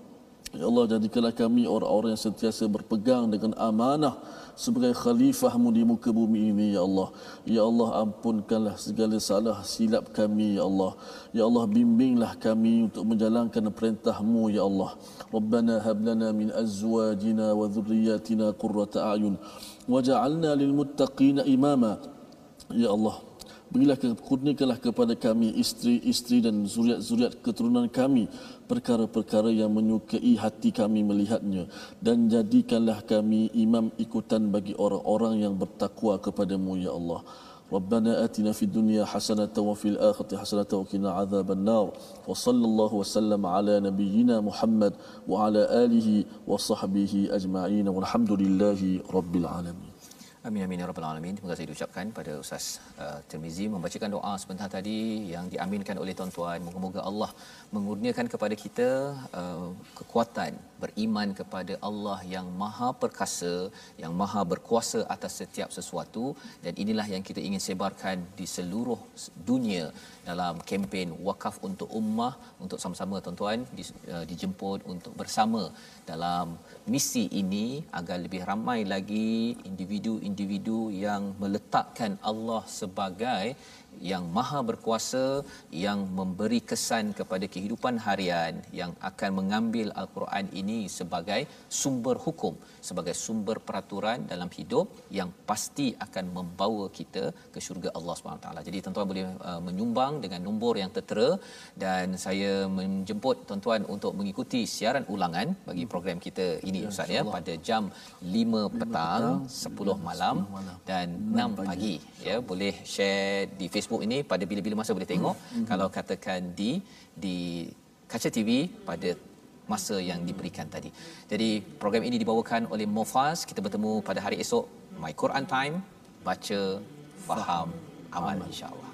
Ya Allah jadikanlah kami orang-orang yang sentiasa berpegang dengan amanah sebagai khalifahmu di muka bumi ini ya Allah. Ya Allah ampunkanlah segala salah silap kami ya Allah. Ya Allah bimbinglah kami untuk menjalankan perintahmu ya Allah. Rabbana hab lana min azwajina wa dhurriyyatina qurrata a'yun waj'alna lil muttaqina imama. Ya Allah Berilah kurniakanlah kepada kami isteri-isteri dan zuriat-zuriat keturunan kami perkara-perkara yang menyukai hati kami melihatnya dan jadikanlah kami imam ikutan bagi orang-orang yang bertakwa kepadamu ya Allah. ربنا آتنا في الدنيا حسنة وفي الآخرة حسنة وقنا عذاب النار وصلى الله وسلم على نبينا محمد وعلى آله وصحبه أجمعين والحمد لله رب العالمين Amin amin ya rabbal alamin. Terima kasih diucapkan pada Ustaz uh, Tirmizi membacakan doa sebentar tadi yang diaminkan oleh tuan-tuan. Moga-moga Allah mengurniakan kepada kita uh, kekuatan beriman kepada Allah yang Maha Perkasa, yang Maha Berkuasa atas setiap sesuatu dan inilah yang kita ingin sebarkan di seluruh dunia dalam kempen wakaf untuk ummah untuk sama-sama tuan-tuan uh, dijemput untuk bersama dalam misi ini agar lebih ramai lagi individu-individu yang meletakkan Allah sebagai yang maha berkuasa yang memberi kesan kepada kehidupan harian yang akan mengambil al-Quran ini sebagai sumber hukum sebagai sumber peraturan dalam hidup yang pasti akan membawa kita ke syurga Allah Subhanahu taala. Jadi tuan-tuan boleh uh, menyumbang dengan nombor yang tertera dan saya menjemput tuan-tuan untuk mengikuti siaran ulangan bagi program kita ini ya, Ustaz ya pada jam 5 petang, 10 malam dan 6 pagi. ya boleh share di Facebook ini pada bila-bila masa boleh tengok mm-hmm. kalau katakan di di kaca TV pada masa yang diberikan tadi. Jadi program ini dibawakan oleh Mofaz. Kita bertemu pada hari esok My Quran Time baca faham aman insya-Allah.